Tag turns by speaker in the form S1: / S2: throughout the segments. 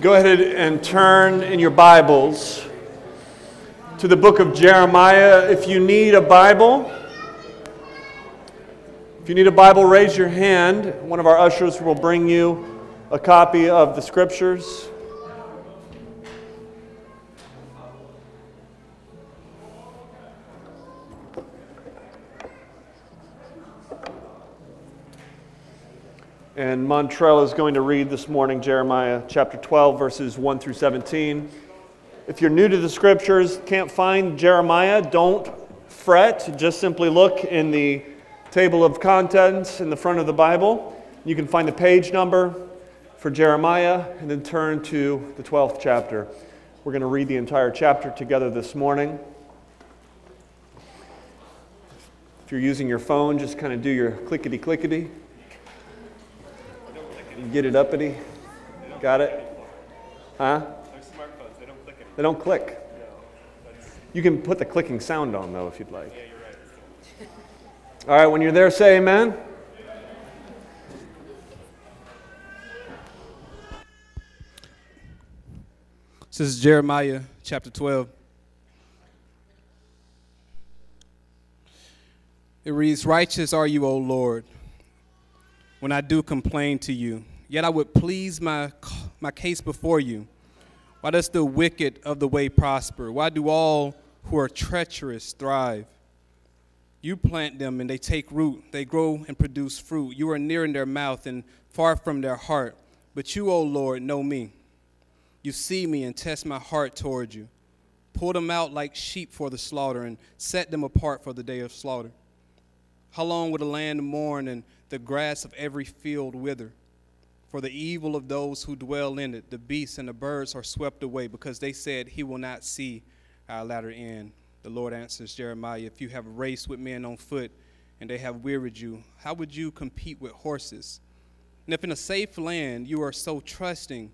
S1: Go ahead and turn in your Bibles to the book of Jeremiah. If you need a Bible, if you need a Bible, raise your hand. One of our ushers will bring you a copy of the scriptures. And Montrell is going to read this morning Jeremiah chapter 12, verses 1 through 17. If you're new to the scriptures, can't find Jeremiah, don't fret. Just simply look in the table of contents in the front of the Bible. You can find the page number for Jeremiah and then turn to the 12th chapter. We're going to read the entire chapter together this morning. If you're using your phone, just kind of do your clickety clickety. You get it uppity? Got it? Huh?
S2: they don't click.
S1: They don't click. You can put the clicking sound on, though, if you'd like.
S2: Yeah, you're right.
S1: All right, when you're there, say amen.
S3: This is Jeremiah chapter 12. It reads, Righteous are you, O Lord, when I do complain to you. Yet I would please my, my case before you. Why does the wicked of the way prosper? Why do all who are treacherous thrive? You plant them and they take root. They grow and produce fruit. You are near in their mouth and far from their heart. But you, O Lord, know me. You see me and test my heart toward you. Pull them out like sheep for the slaughter and set them apart for the day of slaughter. How long will the land mourn and the grass of every field wither? For the evil of those who dwell in it, the beasts and the birds are swept away because they said, He will not see our latter end. The Lord answers Jeremiah, If you have raced with men on foot and they have wearied you, how would you compete with horses? And if in a safe land you are so trusting,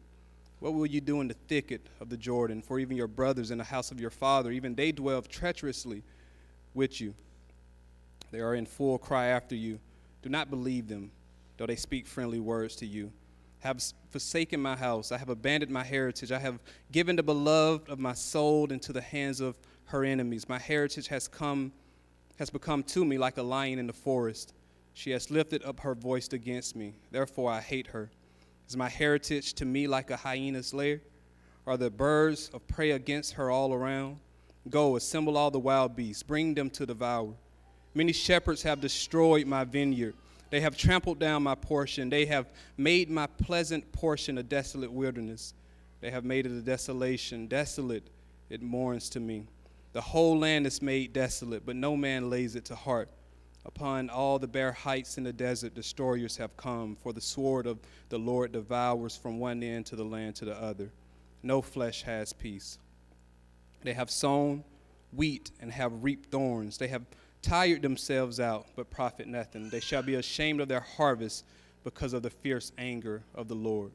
S3: what will you do in the thicket of the Jordan? For even your brothers in the house of your father, even they dwell treacherously with you. They are in full cry after you. Do not believe them, though they speak friendly words to you. Have forsaken my house. I have abandoned my heritage. I have given the beloved of my soul into the hands of her enemies. My heritage has come has become to me like a lion in the forest. She has lifted up her voice against me. Therefore I hate her. Is my heritage to me like a hyena's lair? Are the birds of prey against her all around? Go, assemble all the wild beasts, bring them to devour. Many shepherds have destroyed my vineyard. They have trampled down my portion. They have made my pleasant portion a desolate wilderness. They have made it a desolation. Desolate, it mourns to me. The whole land is made desolate, but no man lays it to heart. Upon all the bare heights in the desert, destroyers have come, for the sword of the Lord devours from one end to the land to the other. No flesh has peace. They have sown wheat and have reaped thorns. They have tired themselves out, but profit nothing. They shall be ashamed of their harvest because of the fierce anger of the Lord.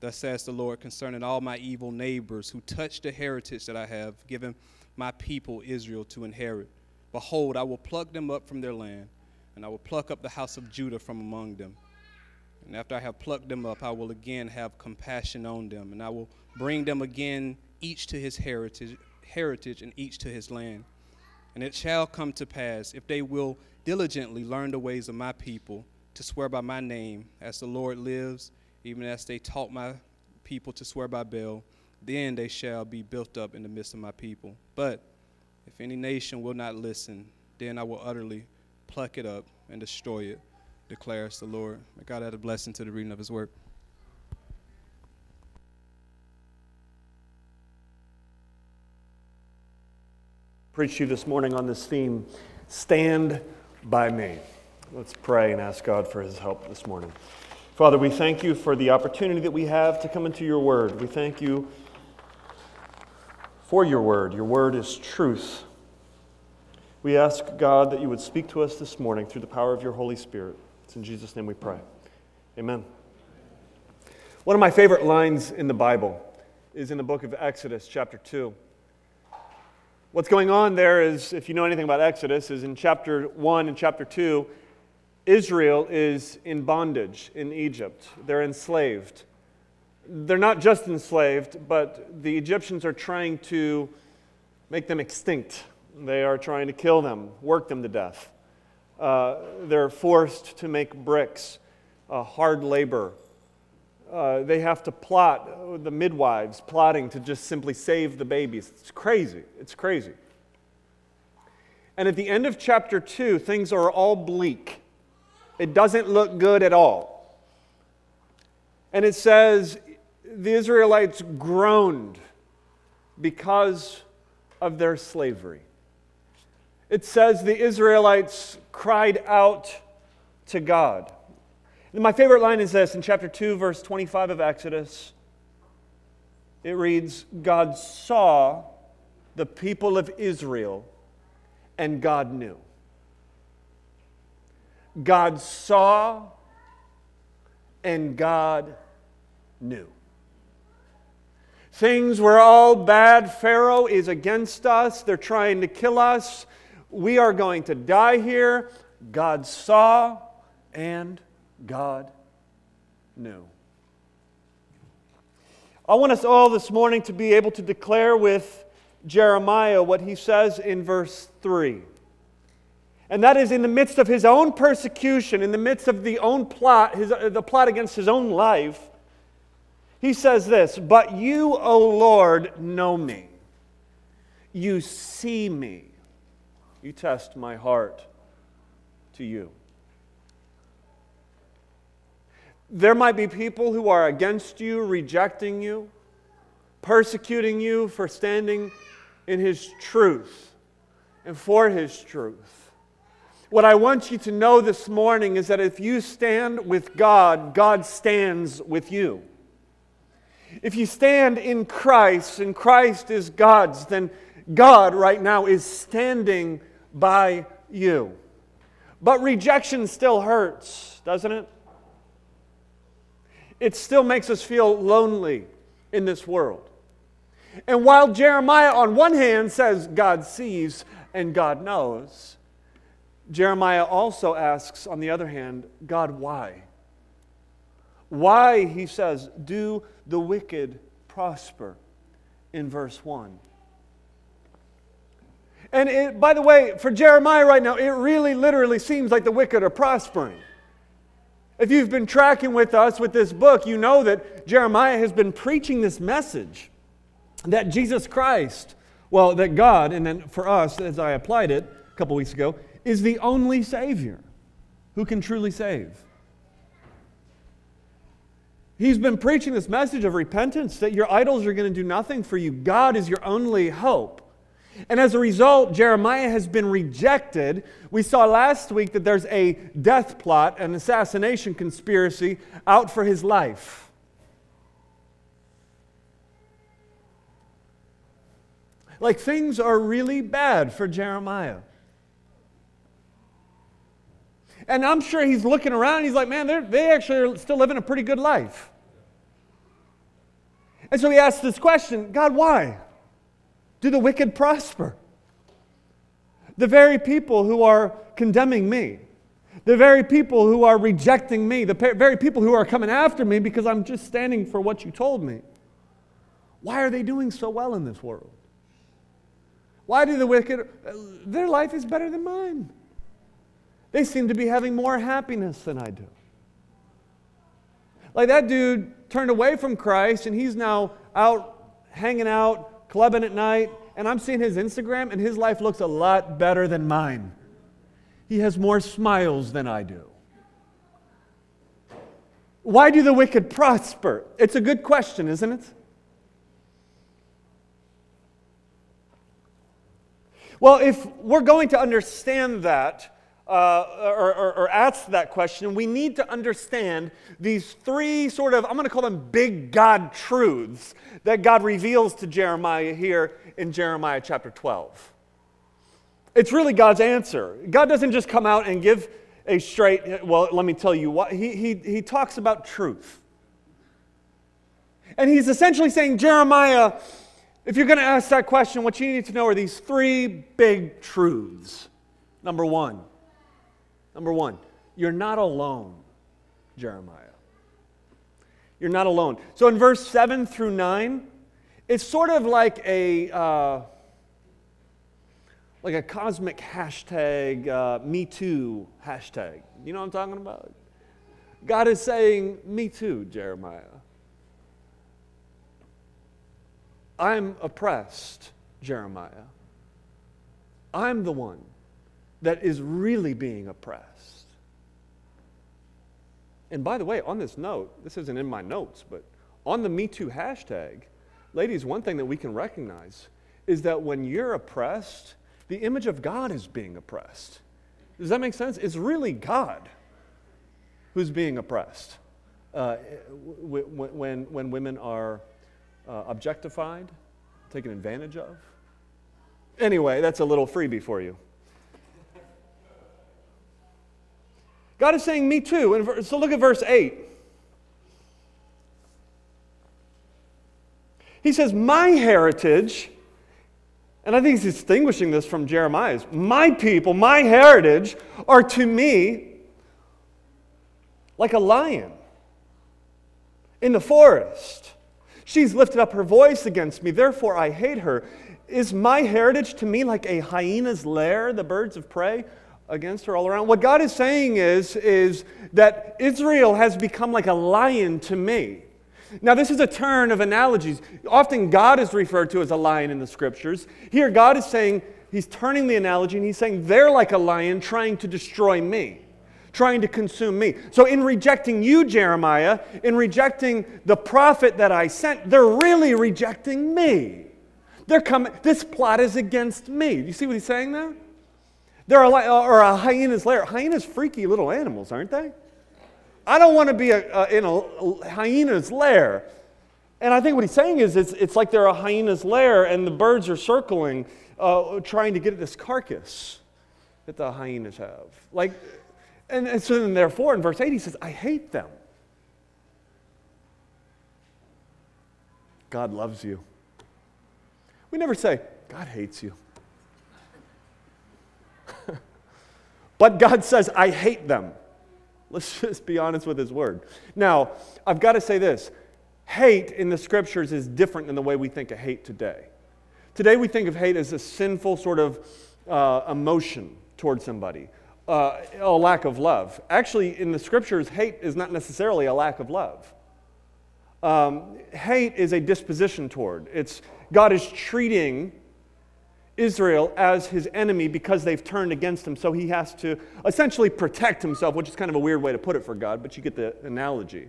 S3: Thus says the Lord concerning all my evil neighbors who touch the heritage that I have given my people Israel to inherit. Behold, I will pluck them up from their land, and I will pluck up the house of Judah from among them. And after I have plucked them up, I will again have compassion on them, and I will bring them again, each to his heritage, heritage and each to his land. And it shall come to pass, if they will diligently learn the ways of my people, to swear by my name, as the Lord lives, even as they taught my people to swear by Baal, then they shall be built up in the midst of my people. But if any nation will not listen, then I will utterly pluck it up and destroy it, declares the Lord. May God add a blessing to the reading of his word.
S1: Preach to you this morning on this theme Stand by Me. Let's pray and ask God for his help this morning. Father, we thank you for the opportunity that we have to come into your word. We thank you for your word. Your word is truth. We ask, God, that you would speak to us this morning through the power of your Holy Spirit. It's in Jesus' name we pray. Amen. One of my favorite lines in the Bible is in the book of Exodus, chapter 2. What's going on there is, if you know anything about Exodus, is in chapter 1 and chapter 2, Israel is in bondage in Egypt. They're enslaved. they're not just enslaved, but the Egyptians are trying to make them extinct. They are trying to kill them, work them to death. Uh, they're forced to make bricks, uh, hard labor. Uh, they have to plot, the midwives plotting to just simply save the babies. It's crazy. It's crazy. And at the end of chapter 2, things are all bleak. It doesn't look good at all. And it says the Israelites groaned because of their slavery. It says the Israelites cried out to God. My favorite line is this in chapter 2, verse 25 of Exodus. It reads God saw the people of Israel, and God knew. God saw, and God knew. Things were all bad. Pharaoh is against us. They're trying to kill us. We are going to die here. God saw and God knew. I want us all this morning to be able to declare with Jeremiah what he says in verse 3. And that is in the midst of his own persecution, in the midst of the own plot, his, uh, the plot against his own life, he says this But you, O Lord, know me. You see me. You test my heart to you. There might be people who are against you, rejecting you, persecuting you for standing in His truth and for His truth. What I want you to know this morning is that if you stand with God, God stands with you. If you stand in Christ and Christ is God's, then God right now is standing by you. But rejection still hurts, doesn't it? It still makes us feel lonely in this world. And while Jeremiah, on one hand, says God sees and God knows, Jeremiah also asks, on the other hand, God, why? Why, he says, do the wicked prosper in verse 1. And it, by the way, for Jeremiah right now, it really literally seems like the wicked are prospering. If you've been tracking with us with this book, you know that Jeremiah has been preaching this message that Jesus Christ, well, that God, and then for us, as I applied it a couple weeks ago, is the only Savior who can truly save. He's been preaching this message of repentance that your idols are going to do nothing for you. God is your only hope. And as a result, Jeremiah has been rejected. We saw last week that there's a death plot, an assassination conspiracy out for his life. Like things are really bad for Jeremiah. And I'm sure he's looking around he's like, man, they actually are still living a pretty good life. And so he asks this question God, why? Do the wicked prosper? The very people who are condemning me, the very people who are rejecting me, the very people who are coming after me because I'm just standing for what you told me. Why are they doing so well in this world? Why do the wicked, uh, their life is better than mine? They seem to be having more happiness than I do. Like that dude turned away from Christ and he's now out hanging out, clubbing at night, and I'm seeing his Instagram and his life looks a lot better than mine. He has more smiles than I do. Why do the wicked prosper? It's a good question, isn't it? Well, if we're going to understand that, uh, or, or, or ask that question, we need to understand these three sort of, I'm going to call them big God truths that God reveals to Jeremiah here in Jeremiah chapter 12. It's really God's answer. God doesn't just come out and give a straight, well, let me tell you what, he, he, he talks about truth. And he's essentially saying, Jeremiah, if you're going to ask that question, what you need to know are these three big truths. Number one, Number one, you're not alone, Jeremiah. You're not alone. So in verse 7 through 9, it's sort of like a. Uh, like a cosmic hashtag, uh, me too hashtag. You know what I'm talking about? God is saying, Me too, Jeremiah. I'm oppressed, Jeremiah. I'm the one that is really being oppressed. And by the way, on this note, this isn't in my notes, but on the Me Too hashtag, ladies, one thing that we can recognize is that when you're oppressed, the image of God is being oppressed. Does that make sense? It's really God who's being oppressed uh, when, when women are uh, objectified, taken advantage of. Anyway, that's a little freebie for you. God is saying, Me too. And so look at verse 8. He says, My heritage and I think he's distinguishing this from Jeremiah's. My people, my heritage, are to me like a lion in the forest. She's lifted up her voice against me, therefore I hate her. Is my heritage to me like a hyena's lair, the birds of prey against her all around? What God is saying is, is that Israel has become like a lion to me. Now, this is a turn of analogies. Often God is referred to as a lion in the scriptures. Here, God is saying, He's turning the analogy and He's saying, they're like a lion trying to destroy me, trying to consume me. So, in rejecting you, Jeremiah, in rejecting the prophet that I sent, they're really rejecting me. They're coming, this plot is against me. Do you see what He's saying there? They're a, or a hyena's lair. Hyenas, freaky little animals, aren't they? I don't want to be a, a, in a hyena's lair. And I think what he's saying is it's, it's like they're a hyena's lair and the birds are circling, uh, trying to get at this carcass that the hyenas have. Like, and, and so then, therefore, in verse 8, he says, I hate them. God loves you. We never say, God hates you. But God says, I hate them. Let's just be honest with his word. Now, I've got to say this hate in the scriptures is different than the way we think of hate today. Today, we think of hate as a sinful sort of uh, emotion towards somebody, uh, a lack of love. Actually, in the scriptures, hate is not necessarily a lack of love. Um, hate is a disposition toward. It's God is treating Israel as his enemy because they've turned against him. So he has to essentially protect himself, which is kind of a weird way to put it for God, but you get the analogy.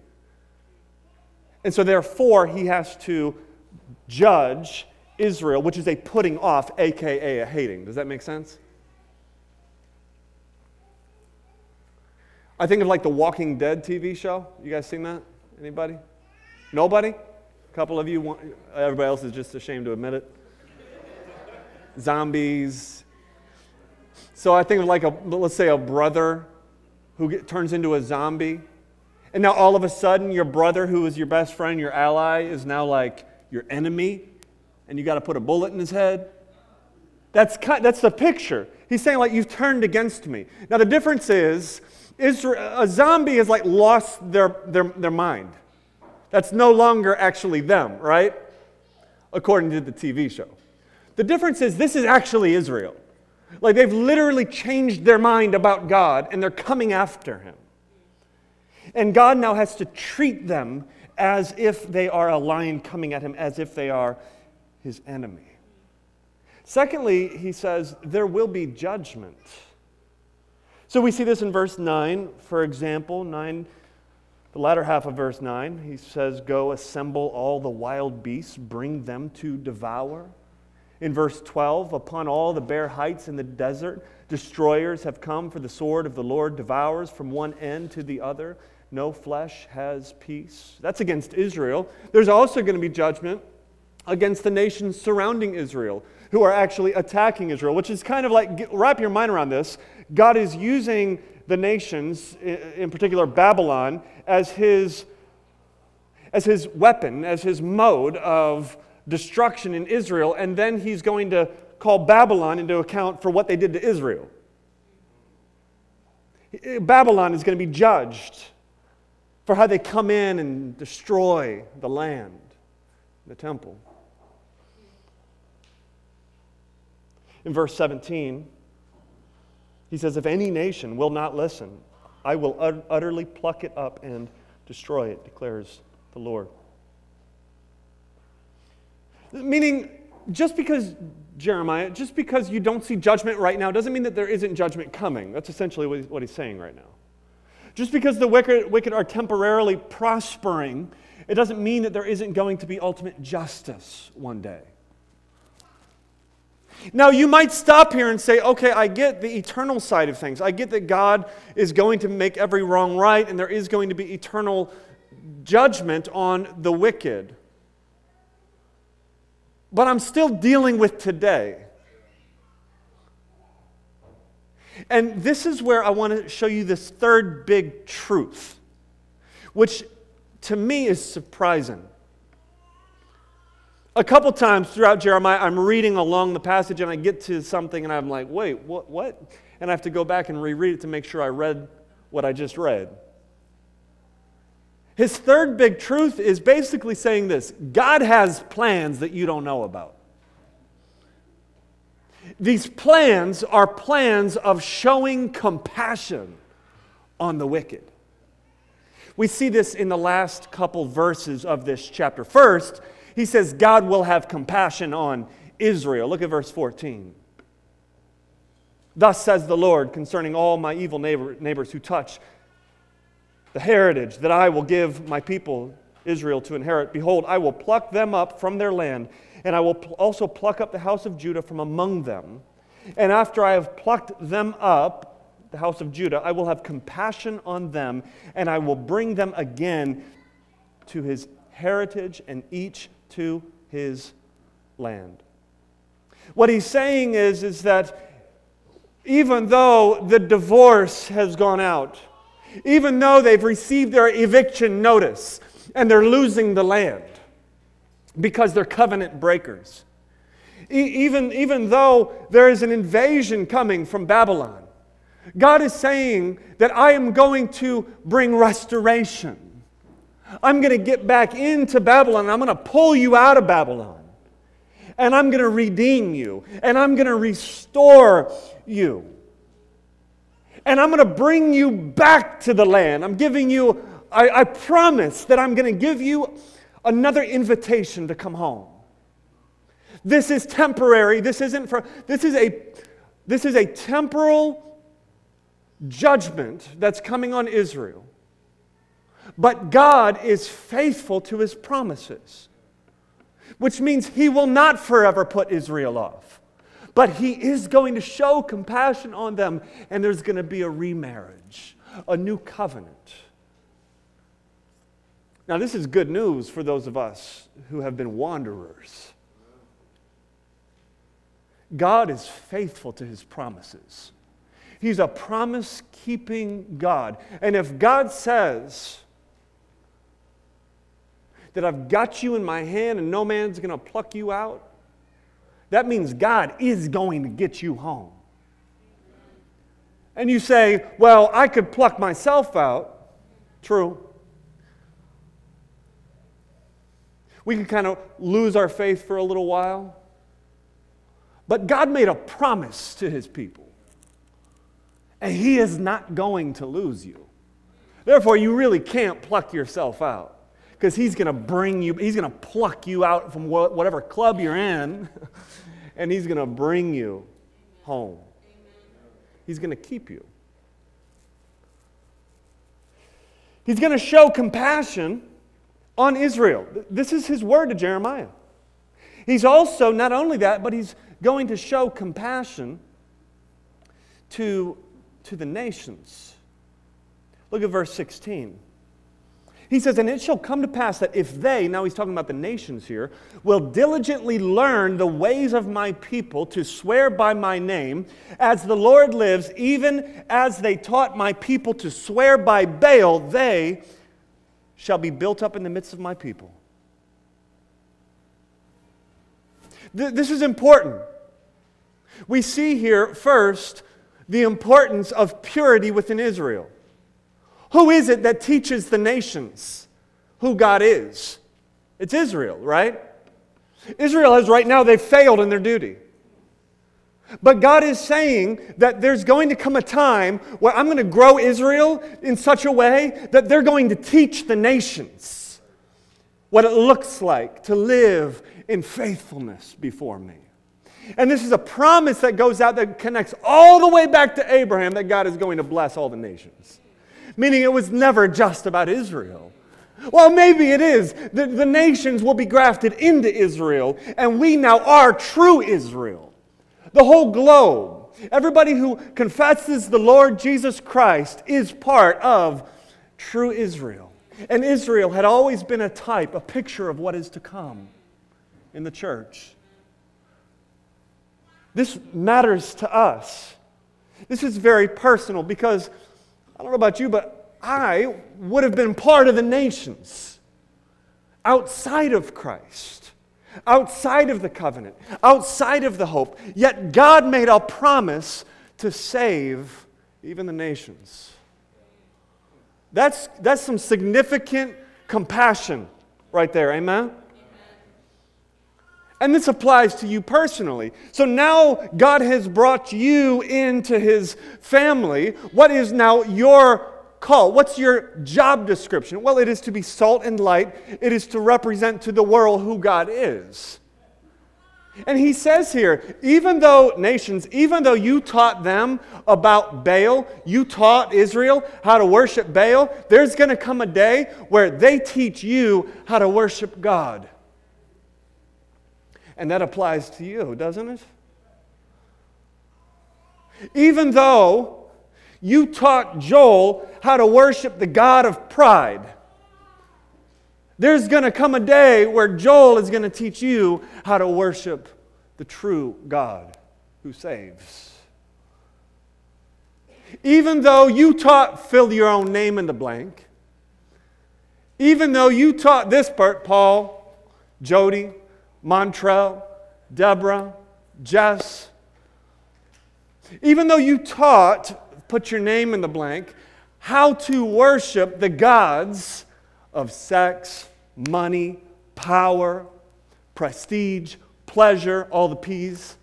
S1: And so therefore, he has to judge Israel, which is a putting off, aka a hating. Does that make sense? I think of like the Walking Dead TV show. You guys seen that? Anybody? Nobody? A couple of you want, everybody else is just ashamed to admit it zombies. So I think of like a, let's say a brother who get, turns into a zombie. And now all of a sudden, your brother, who is your best friend, your ally, is now like your enemy, and you got to put a bullet in his head. That's, that's the picture. He's saying, like, you've turned against me. Now, the difference is, Israel, a zombie has like lost their, their, their mind. That's no longer actually them, right? According to the TV show. The difference is this is actually Israel. Like they've literally changed their mind about God and they're coming after him. And God now has to treat them as if they are a lion coming at him, as if they are his enemy. Secondly, he says, there will be judgment. So we see this in verse 9, for example, 9, the latter half of verse 9. He says, Go assemble all the wild beasts, bring them to devour. In verse 12, upon all the bare heights in the desert, destroyers have come, for the sword of the Lord devours from one end to the other. No flesh has peace. That's against Israel. There's also going to be judgment against the nations surrounding Israel who are actually attacking Israel, which is kind of like, wrap your mind around this. God is using the nations, in particular Babylon, as his, as his weapon, as his mode of destruction in Israel, and then he's going to call Babylon into account for what they did to Israel. Babylon is going to be judged for how they come in and destroy the land, the temple. In verse 17, he says, If any nation will not listen, I will utterly pluck it up and destroy it, declares the Lord. Meaning, just because, Jeremiah, just because you don't see judgment right now doesn't mean that there isn't judgment coming. That's essentially what he's, saying right now. Just because the wicked, wicked are temporarily prospering, it doesn't mean that there isn't going to be ultimate justice one day. Now, you might stop here and say, okay, I get the eternal side of things. I get that God is going to make every wrong right, and there is going to be eternal judgment on the wicked. But I'm still dealing with today. And this is where I want to show you this third big truth, which to me is surprising. A couple times throughout Jeremiah, I'm reading along the passage and I get to something and I'm like, wait, what? what? And I have to go back and reread it to make sure I read what I just read. His third big truth is basically saying this God has plans that you don't know about. These plans are plans of showing compassion on the wicked. We see this in the last couple verses of this chapter. First, he says God will have compassion on Israel. Look at verse 14. Thus says the Lord concerning all my evil neighbor, neighbors who touch the heritage that I will give my people Israel to inherit. Behold, I will pluck them up from their land, and I will pl- also pluck up the house of Judah from among them. And after I have plucked them up, the house of Judah, I will have compassion on them, and I will bring them again to his heritage and each to his land. What he's saying is, is that even though the divorce has gone out, even though they've received their eviction notice and they're losing the land because they're covenant breakers, e- even, even though there is an invasion coming from Babylon, God is saying that I am going to bring restoration. I'm going to get back into Babylon. I'm going to pull you out of Babylon. And I'm going to redeem you. And I'm going to restore you. And I'm going to bring you back to the land. I'm giving you, I, I promise that I'm going to give you another invitation to come home. This is temporary. This isn't for, this is a, this is a temporal judgment that's coming on Israel. But God is faithful to his promises, which means he will not forever put Israel off. But he is going to show compassion on them, and there's going to be a remarriage, a new covenant. Now, this is good news for those of us who have been wanderers. God is faithful to his promises. He's a promise keeping God. And if God says, that I've got you in my hand and no man's going to pluck you out, that means God is going to get you home. And you say, Well, I could pluck myself out. True. We can kind of lose our faith for a little while. But God made a promise to his people, and he is not going to lose you. Therefore, you really can't pluck yourself out because he's going to bring you, he's going to pluck you out from whatever club you're in, and he's going to bring you home. He's going to keep you. He's going to show compassion on Israel. This is his word to Jeremiah. He's also, not only that, but he's going to show compassion to, to the nations. Look at verse 16. He says, And it shall come to pass that if they, now he's talking about the nations here, will diligently learn the ways of my people to swear by my name, as the Lord lives, even as they taught my people to swear by Baal, they shall be built up in the midst of my people. This is important. We see here, first, the importance of purity within Israel. Who is it that teaches the nations who God is? It's Israel, right? Israel has right now, they've failed in their duty. But God is saying that there's going to come a time where I'm going to grow Israel in such a way that they're going to teach the nations what it looks like to live in faithfulness before me. And this is a promise that goes out that connects all the way back to Abraham that God is going to bless all the nations. Meaning it was never just about Israel. Well, maybe it is. The, the nations will be grafted into Israel, and we now are true Israel. The whole globe, everybody who confesses the Lord Jesus Christ is part of true Israel. And Israel had always been a type, a picture of what is to come in the church. This matters to us. This is very personal because I don't know about you, but I would have been part of the nations outside of Christ, outside of the covenant, outside of the hope. Yet God made a promise to save even the nations. That's, that's some significant compassion right there, amen? And this applies to you personally. So now God has brought you into his family. What is now your call? What's your job description? Well, it is to be salt and light, it is to represent to the world who God is. And he says here, even though nations, even though you taught them about Baal, you taught Israel how to worship Baal, there's going to come a day where they teach you how to worship God. And that applies to you, doesn't it? Even though you taught Joel how to worship the God of pride, there's going to come a day where Joel is going to teach you how to worship the true God who saves. Even though you taught fill your own name in the blank, even though you taught this part, Paul, Jody, Montrell, Deborah, Jess, even though you taught, put your name in the blank, how to worship the gods of sex, money, power, prestige, pleasure, all the P's.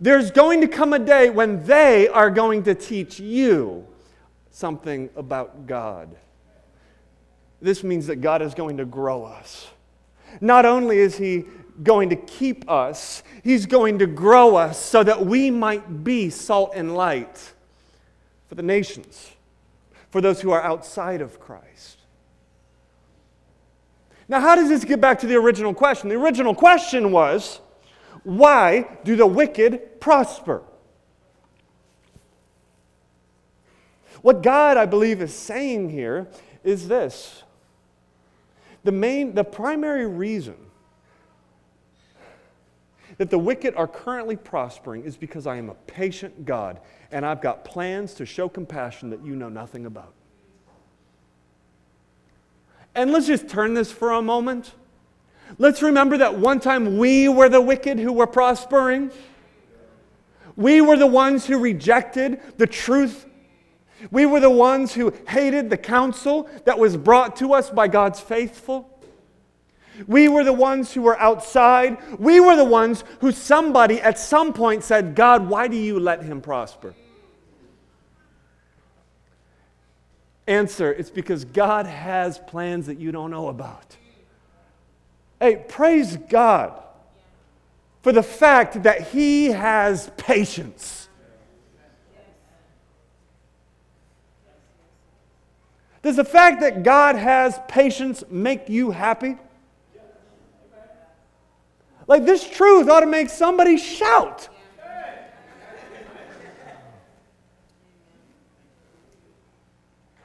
S1: There's going to come a day when they are going to teach you something about God. This means that God is going to grow us. Not only is He going to keep us, He's going to grow us so that we might be salt and light for the nations, for those who are outside of Christ. Now, how does this get back to the original question? The original question was why do the wicked prosper? What God, I believe, is saying here is this the main, the primary reason that the wicked are currently prospering is because I am a patient God and I've got plans to show compassion that you know nothing about. And let's just turn this for a moment. Let's remember that one time we were the wicked who were prospering. We were the ones who rejected the truth. We were the ones who hated the counsel that was brought to us by God's faithful. We were the ones who were outside. We were the ones who somebody at some point said, God, why do you let him prosper? Answer it's because God has plans that you don't know about. Hey, praise God for the fact that He has patience. Does the fact that God has patience make you happy? Like this truth ought to make somebody shout.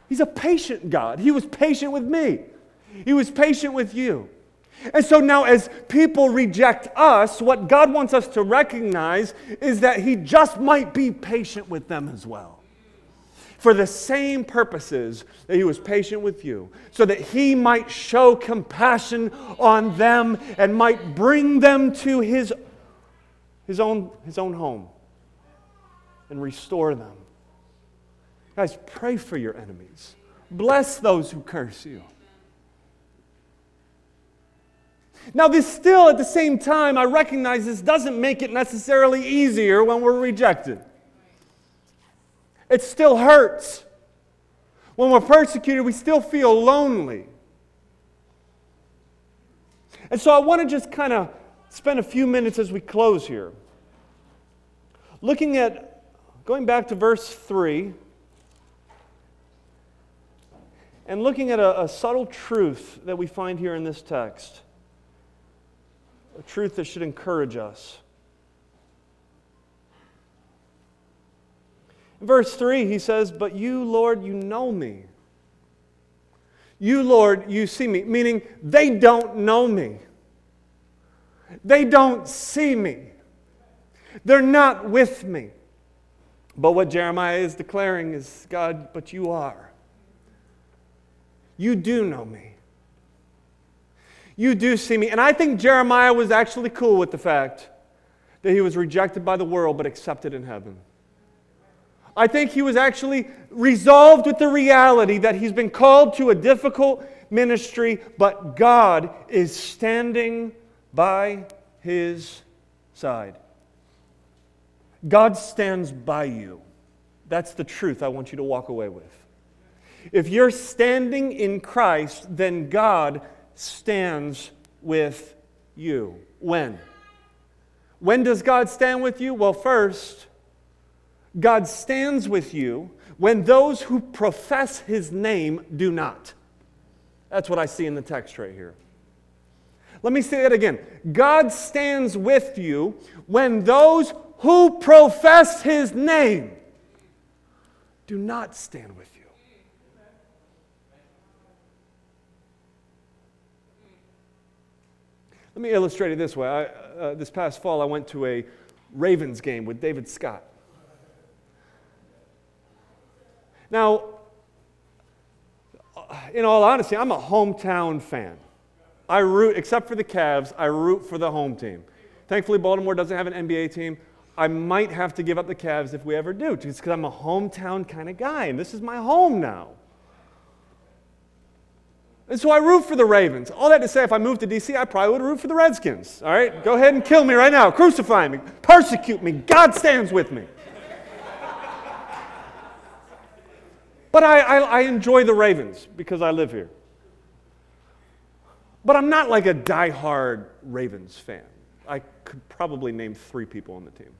S1: He's a patient God. He was patient with me, He was patient with you. And so now, as people reject us, what God wants us to recognize is that He just might be patient with them as well. For the same purposes that He was patient with you, so that He might show compassion on them and might bring them to His, his, own, his own home and restore them. Guys, pray for your enemies. Bless those who curse you. Now, this still, at the same time, I recognize this doesn't make it necessarily easier when we're rejected. It still hurts. When we're persecuted, we still feel lonely. And so I want to just kind of spend a few minutes as we close here looking at, going back to verse 3, and looking at a, a subtle truth that we find here in this text. A truth that should encourage us. Verse 3, he says, But you, Lord, you know me. You, Lord, you see me, meaning they don't know me. They don't see me. They're not with me. But what Jeremiah is declaring is God, but you are. You do know me. You do see me. And I think Jeremiah was actually cool with the fact that he was rejected by the world but accepted in heaven. I think he was actually resolved with the reality that he's been called to a difficult ministry, but God is standing by his side. God stands by you. That's the truth I want you to walk away with. If you're standing in Christ, then God stands with you. When? When does God stand with you? Well, first, God stands with you when those who profess his name do not. That's what I see in the text right here. Let me say that again. God stands with you when those who profess his name do not stand with you. Let me illustrate it this way. I, uh, this past fall, I went to a Ravens game with David Scott. Now, uh, in all honesty, I'm a hometown fan. I root, except for the Cavs, I root for the home team. Thankfully, Baltimore doesn't have an NBA team. I might have to give up the Cavs if we ever do, just because I'm a hometown kind of guy, and this is my home now. And so I root for the Ravens. All that to say, if I moved to D.C., I probably would root for the Redskins. All right? Go ahead and kill me right now. Crucify me. Persecute me. God stands with me. But I, I, I enjoy the Ravens because I live here. But I'm not like a die-hard Ravens fan. I could probably name three people on the team.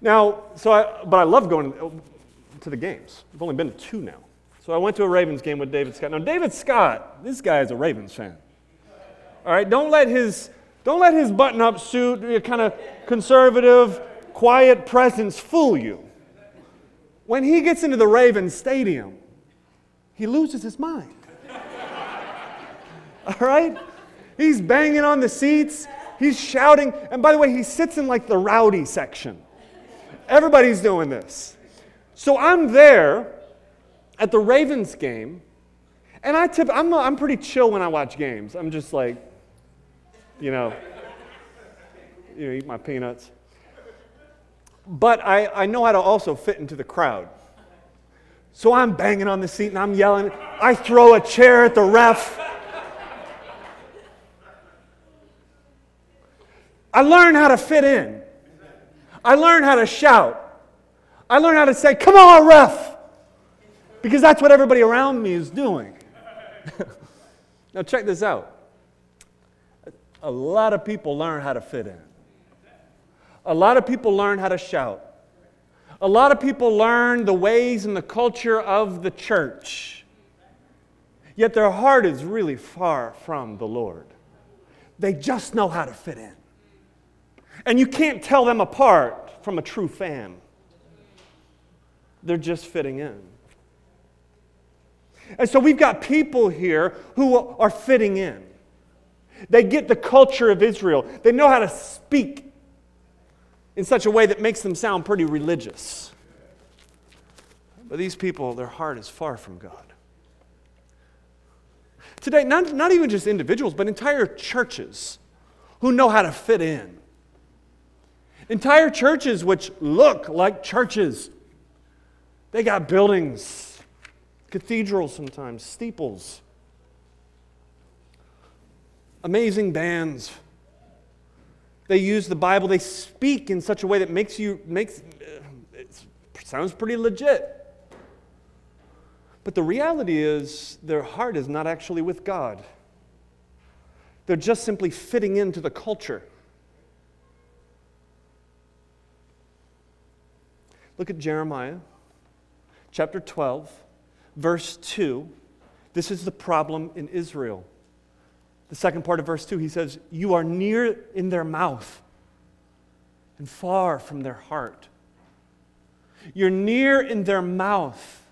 S1: Now, so I, but I love going to the games. I've only been to two now. So I went to a Ravens game with David Scott. Now, David Scott, this guy is a Ravens fan. All right, don't let his, don't let his button up suit, kind of conservative, quiet presence fool you. When he gets into the Ravens stadium, he loses his mind. All right? He's banging on the seats, he's shouting. And by the way, he sits in like the rowdy section. Everybody's doing this. So I'm there at the Ravens game, and I tip, I'm, I'm pretty chill when I watch games. I'm just like, you know, you know, eat my peanuts. But I, I know how to also fit into the crowd. So I'm banging on the seat and I'm yelling. I throw a chair at the ref. I learn how to fit in. I learn how to shout. I learn how to say, Come on, ref! Because that's what everybody around me is doing. now, check this out. A lot of people learn how to fit in. A lot of people learn how to shout. A lot of people learn the ways and the culture of the church. Yet their heart is really far from the Lord. They just know how to fit in. And you can't tell them apart from a true fan. They're just fitting in. And so we've got people here who are fitting in. They get the culture of Israel, they know how to speak in such a way that makes them sound pretty religious. But these people, their heart is far from God. Today, not, not even just individuals, but entire churches who know how to fit in. Entire churches which look like churches, They got buildings, cathedrals sometimes, steeples, amazing bands. They use the Bible, they speak in such a way that makes you, makes, uh, it sounds pretty legit. But the reality is, their heart is not actually with God. They're just simply fitting into the culture. Look at Jeremiah chapter 12, verse 2. This is the problem in Israel. The second part of verse 2, he says, You are near in their mouth and far from their heart. You're near in their mouth,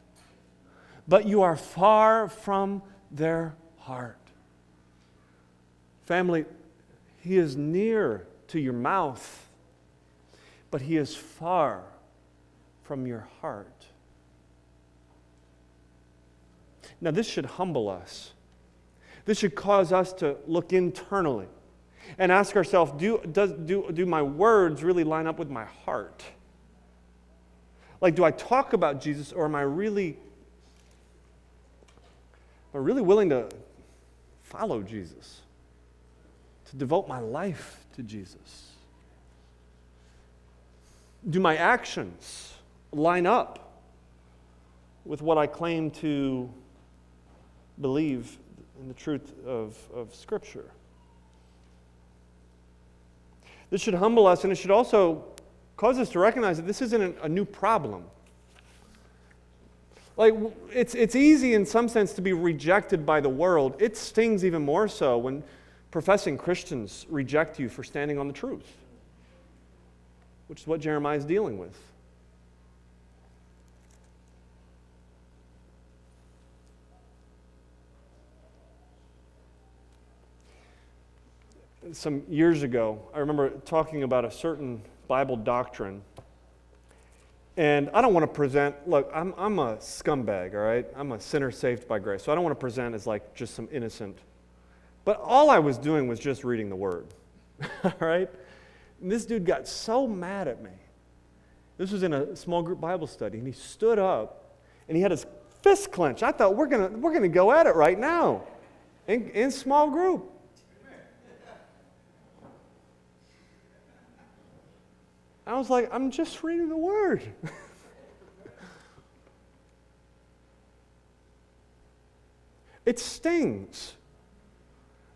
S1: but you are far from their heart. Family, he is near to your mouth, but he is far from your heart. Now, this should humble us. This should cause us to look internally and ask ourselves do, does, do, do my words really line up with my heart? Like, do I talk about Jesus or am I really, am I really willing to follow Jesus? To devote my life to Jesus? Do my actions line up with what I claim to believe in the truth of, of Scripture. This should humble us, and it should also cause us to recognize that this isn't a new problem. Like, it's, it's easy in some sense to be rejected by the world. It stings even more so when professing Christians reject you for standing on the truth, which is what Jeremiah is dealing with. Some years ago, I remember talking about a certain Bible doctrine. And I don't want to present, look, I'm, I'm a scumbag, all right? I'm a sinner saved by grace. So I don't want to present as like just some innocent. But all I was doing was just reading the word, all right? And this dude got so mad at me. This was in a small group Bible study, and he stood up and he had his fist clenched. I thought, we're going to we're to go at it right now in, in small group. I was like, I'm just reading the word. it stings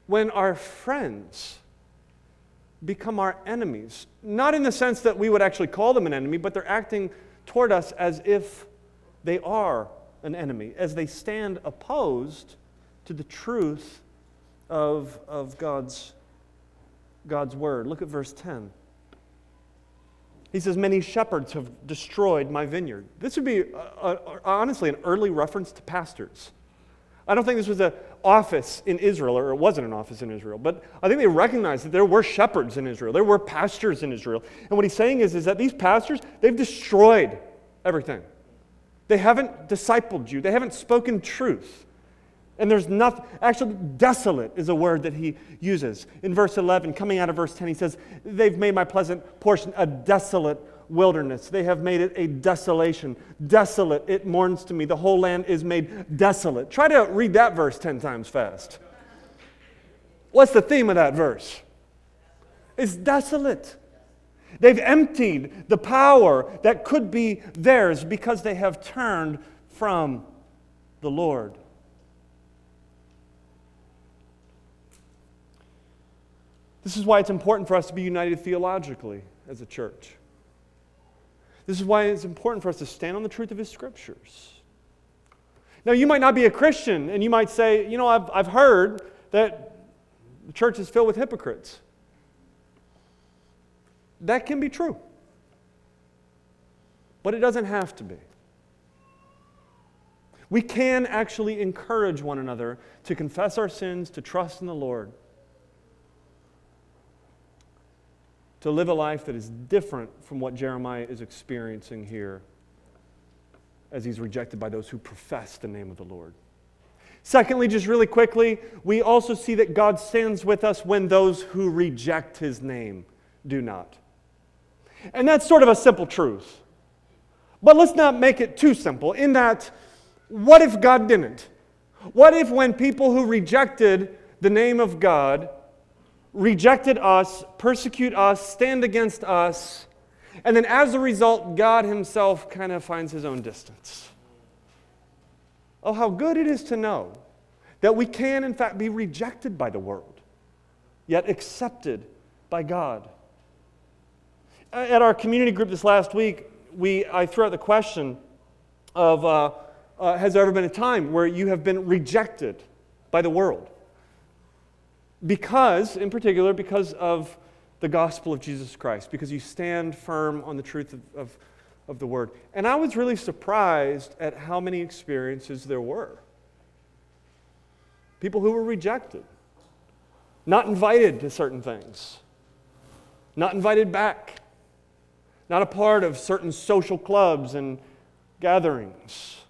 S1: when our friends become our enemies. Not in the sense that we would actually call them an enemy, but they're acting toward us as if they are an enemy, as they stand opposed to the truth of, of God's, God's word. Look at verse 10. He says, Many shepherds have destroyed my vineyard. This would be, uh, uh, honestly, an early reference to pastors. I don't think this was an office in Israel, or it wasn't an office in Israel, but I think they recognized that there were shepherds in Israel, there were pastors in Israel. And what he's saying is, is that these pastors, they've destroyed everything. They haven't discipled you, they haven't spoken truth. And there's nothing, actually, desolate is a word that he uses. In verse 11, coming out of verse 10, he says, They've made my pleasant portion a desolate wilderness. They have made it a desolation. Desolate, it mourns to me. The whole land is made desolate. Try to read that verse 10 times fast. What's the theme of that verse? It's desolate. They've emptied the power that could be theirs because they have turned from the Lord. This is why it's important for us to be united theologically as a church. This is why it's important for us to stand on the truth of His scriptures. Now, you might not be a Christian, and you might say, you know, I've, I've heard that the church is filled with hypocrites. That can be true, but it doesn't have to be. We can actually encourage one another to confess our sins, to trust in the Lord. To live a life that is different from what Jeremiah is experiencing here as he's rejected by those who profess the name of the Lord. Secondly, just really quickly, we also see that God stands with us when those who reject his name do not. And that's sort of a simple truth. But let's not make it too simple, in that, what if God didn't? What if, when people who rejected the name of God, rejected us, persecute us, stand against us, and then as a result, God Himself kind of finds His own distance? Oh, how good it is to know that we can, in fact, be rejected by the world, yet accepted by God. At our community group this last week, we, I threw out the question of uh, uh, Has there ever been a time where you have been rejected by the world? Because, in particular, because of the gospel of Jesus Christ, because you stand firm on the truth of, of, of the word. And I was really surprised at how many experiences there were. People who were rejected, not invited to certain things, not invited back, not a part of certain social clubs and gatherings.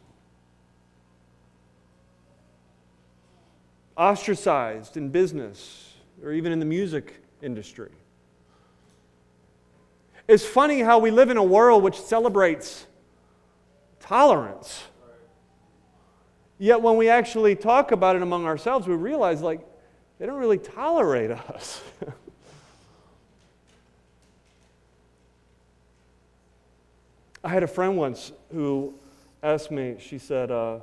S1: Ostracized in business or even in the music industry. It's funny how we live in a world which celebrates tolerance. Yet when we actually talk about it among ourselves, we realize like they don't really tolerate us. I had a friend once who asked me, she said, uh,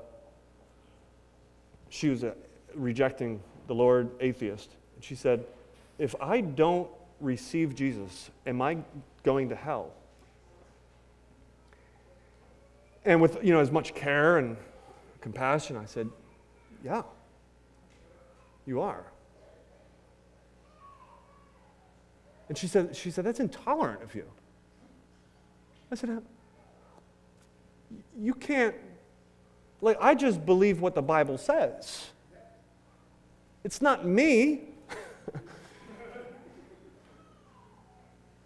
S1: she was uh, rejecting the Lord, atheist. And she said, If I don't receive Jesus, am I going to hell? And with you know as much care and compassion, I said, Yeah, you are. And she said, she said, That's intolerant of you. I said, You can't, like, I just believe what the Bible says. It's not me.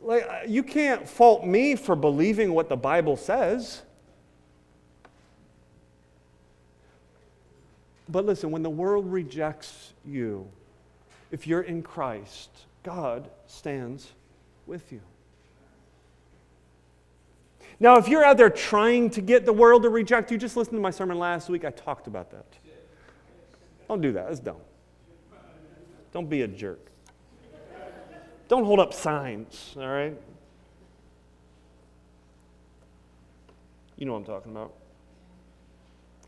S1: like, uh, you can't fault me for believing what the Bible says. But listen, when the world rejects you, if you're in Christ, God stands with you. Now, if you're out there trying to get the world to reject you, just listen to my sermon last week. I talked about that. Don't do that. That's dumb. Don't be a jerk. Don't hold up signs, all right? You know what I'm talking about.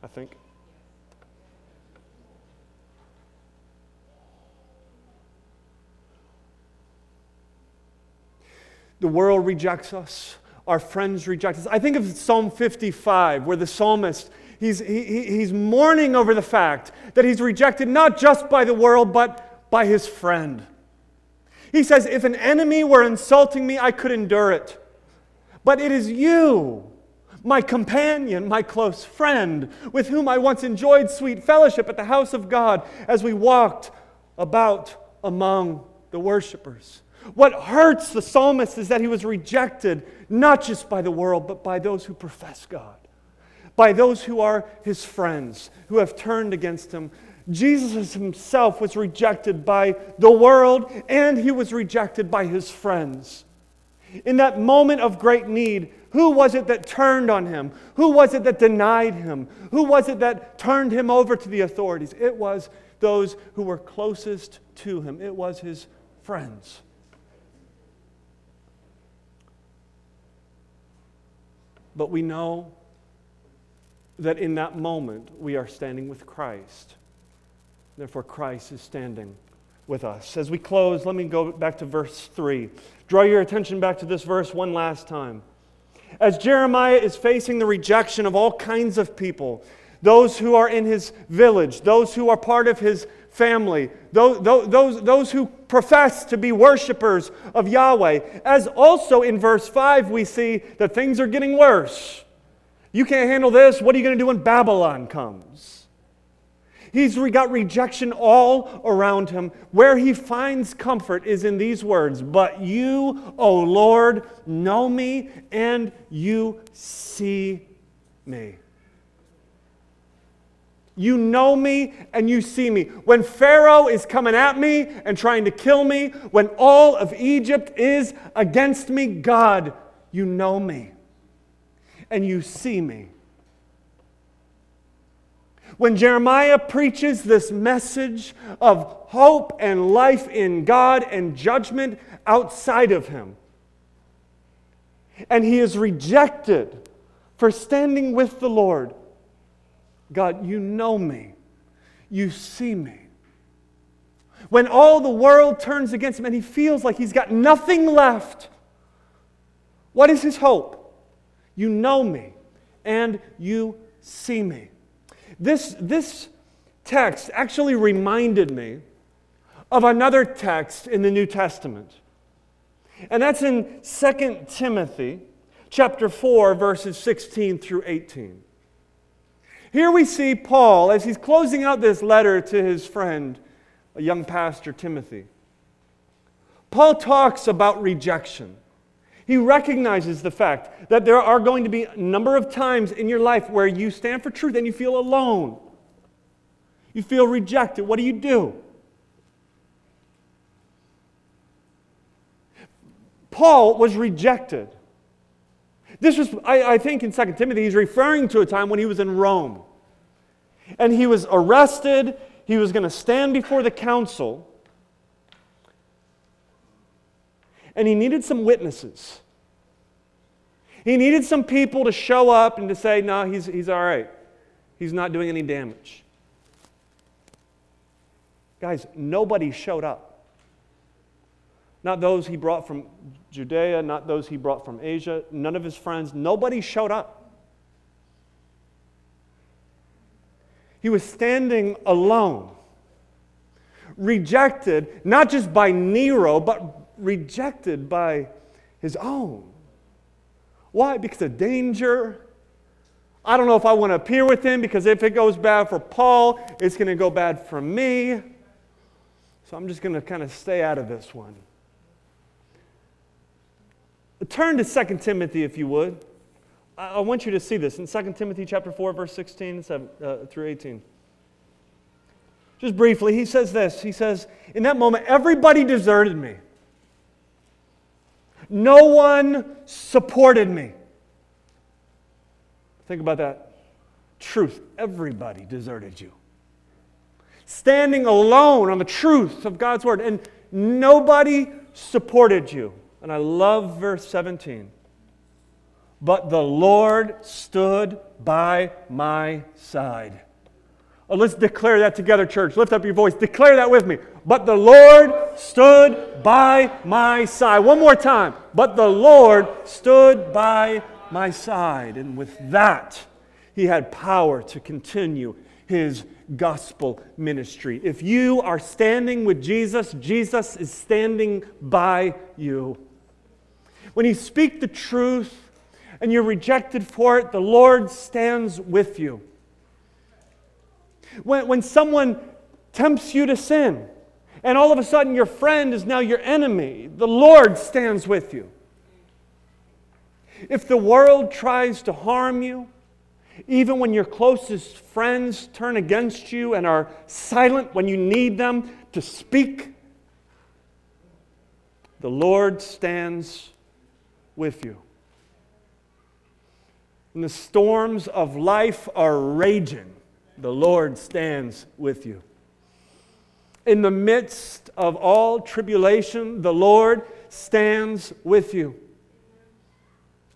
S1: I think. The world rejects us. Our friends reject us. I think of Psalm 55, where the psalmist, he's, he, he's mourning over the fact that he's rejected not just by the world, but by his friend. He says, If an enemy were insulting me, I could endure it. But it is you, my companion, my close friend, with whom I once enjoyed sweet fellowship at the house of God as we walked about among the worshipers. What hurts the psalmist is that he was rejected not just by the world, but by those who profess God, by those who are his friends, who have turned against him. Jesus himself was rejected by the world, and he was rejected by his friends. In that moment of great need, who was it that turned on him? Who was it that denied him? Who was it that turned him over to the authorities? It was those who were closest to him, it was his friends. But we know that in that moment we are standing with Christ. Therefore, Christ is standing with us. As we close, let me go back to verse 3. Draw your attention back to this verse one last time. As Jeremiah is facing the rejection of all kinds of people, those who are in his village, those who are part of his family, those, those, those who profess to be worshipers of Yahweh. As also in verse 5, we see that things are getting worse. You can't handle this. What are you going to do when Babylon comes? He's got rejection all around him. Where he finds comfort is in these words But you, O Lord, know me and you see me. You know me and you see me. When Pharaoh is coming at me and trying to kill me, when all of Egypt is against me, God, you know me. and you see me. When Jeremiah preaches this message of hope and life in God and judgment outside of him, and he is rejected for standing with the Lord, God, you know me, you see me. When all the world turns against him and he feels like he's got nothing left, what is his hope? You know me and you see me. This, this text actually reminded me of another text in the New Testament. And that's in 2 Timothy chapter 4 verses 16 through 18. Here we see Paul as he's closing out this letter to his friend, a young pastor Timothy. Paul talks about rejection. He recognizes the fact that there are going to be a number of times in your life where you stand for truth and you feel alone. You feel rejected. What do you do? Paul was rejected. This was, I, I, think, in 2 Timothy, he's referring to a time when he was in Rome. And he was arrested. He was going to stand before the council. And he needed some witnesses. He needed some people to show up and to say, no, he's, he's all right. He's not doing any damage. Guys, nobody showed up. Not those he brought from Judea, not those he brought from Asia, none of his friends. Nobody showed up. He was standing alone, rejected, not just by Nero, but rejected by his own. Why? Because of danger. I don't know if I want to appear with him because if it goes bad for Paul, it's going to go bad for me. So I'm just going to kind of stay out of this one. Turn to 2 Timothy, if you would. I want you to see this in 2 Timothy chapter 4, verse 16 uh, through 18. Just briefly, he says this. He says, In that moment, everybody deserted me. No one supported me. Think about that. Truth. Everybody deserted you. Standing alone on the truth of God's word, and nobody supported you. And I love verse 17. But the Lord stood by my side. Oh, let's declare that together, church. Lift up your voice. Declare that with me. But the Lord stood by my side. One more time. But the Lord stood by my side. And with that, he had power to continue his gospel ministry. If you are standing with Jesus, Jesus is standing by you. When you speak the truth and you're rejected for it, the Lord stands with you. When, when someone tempts you to sin, and all of a sudden your friend is now your enemy, the Lord stands with you. If the world tries to harm you, even when your closest friends turn against you and are silent when you need them to speak, the Lord stands with you. When the storms of life are raging, the Lord stands with you. In the midst of all tribulation, the Lord stands with you.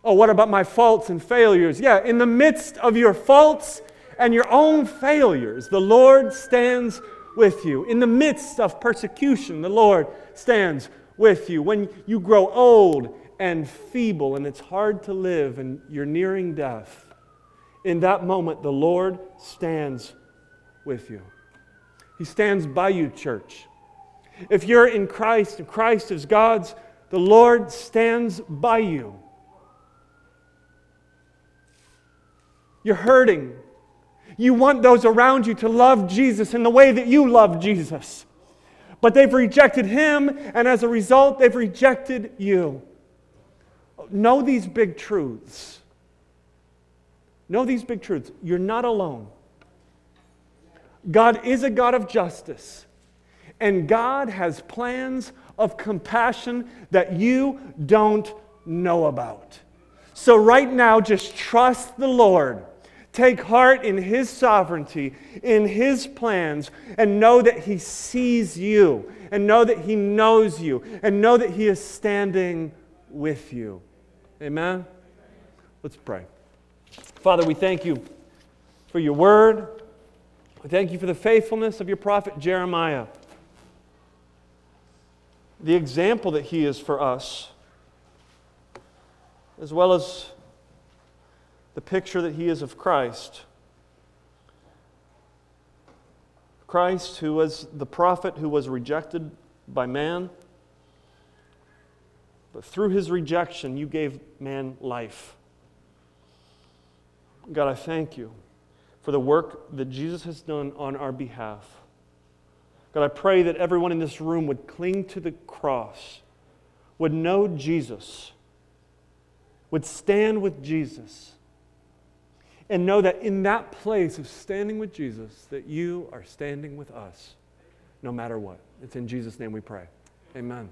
S1: Oh, what about my faults and failures? Yeah, in the midst of your faults and your own failures, the Lord stands with you. In the midst of persecution, the Lord stands with you. When you grow old and feeble and it's hard to live and you're nearing death, in that moment, the Lord stands with you. He stands by you, church. If you're in Christ and Christ is God's, the Lord stands by you. You're hurting. You want those around you to love Jesus in the way that you love Jesus. But they've rejected him, and as a result, they've rejected you. Know these big truths. Know these big truths. You're not alone. God is a God of justice, and God has plans of compassion that you don't know about. So, right now, just trust the Lord. Take heart in His sovereignty, in His plans, and know that He sees you, and know that He knows you, and know that He is standing with you. Amen? Let's pray. Father, we thank you for your word. We thank you for the faithfulness of your prophet Jeremiah, the example that he is for us, as well as the picture that he is of Christ. Christ, who was the prophet who was rejected by man, but through his rejection, you gave man life. God, I thank you for the work that Jesus has done on our behalf. God, I pray that everyone in this room would cling to the cross, would know Jesus, would stand with Jesus, and know that in that place of standing with Jesus, that you are standing with us, no matter what. It's in Jesus' name we pray. Amen.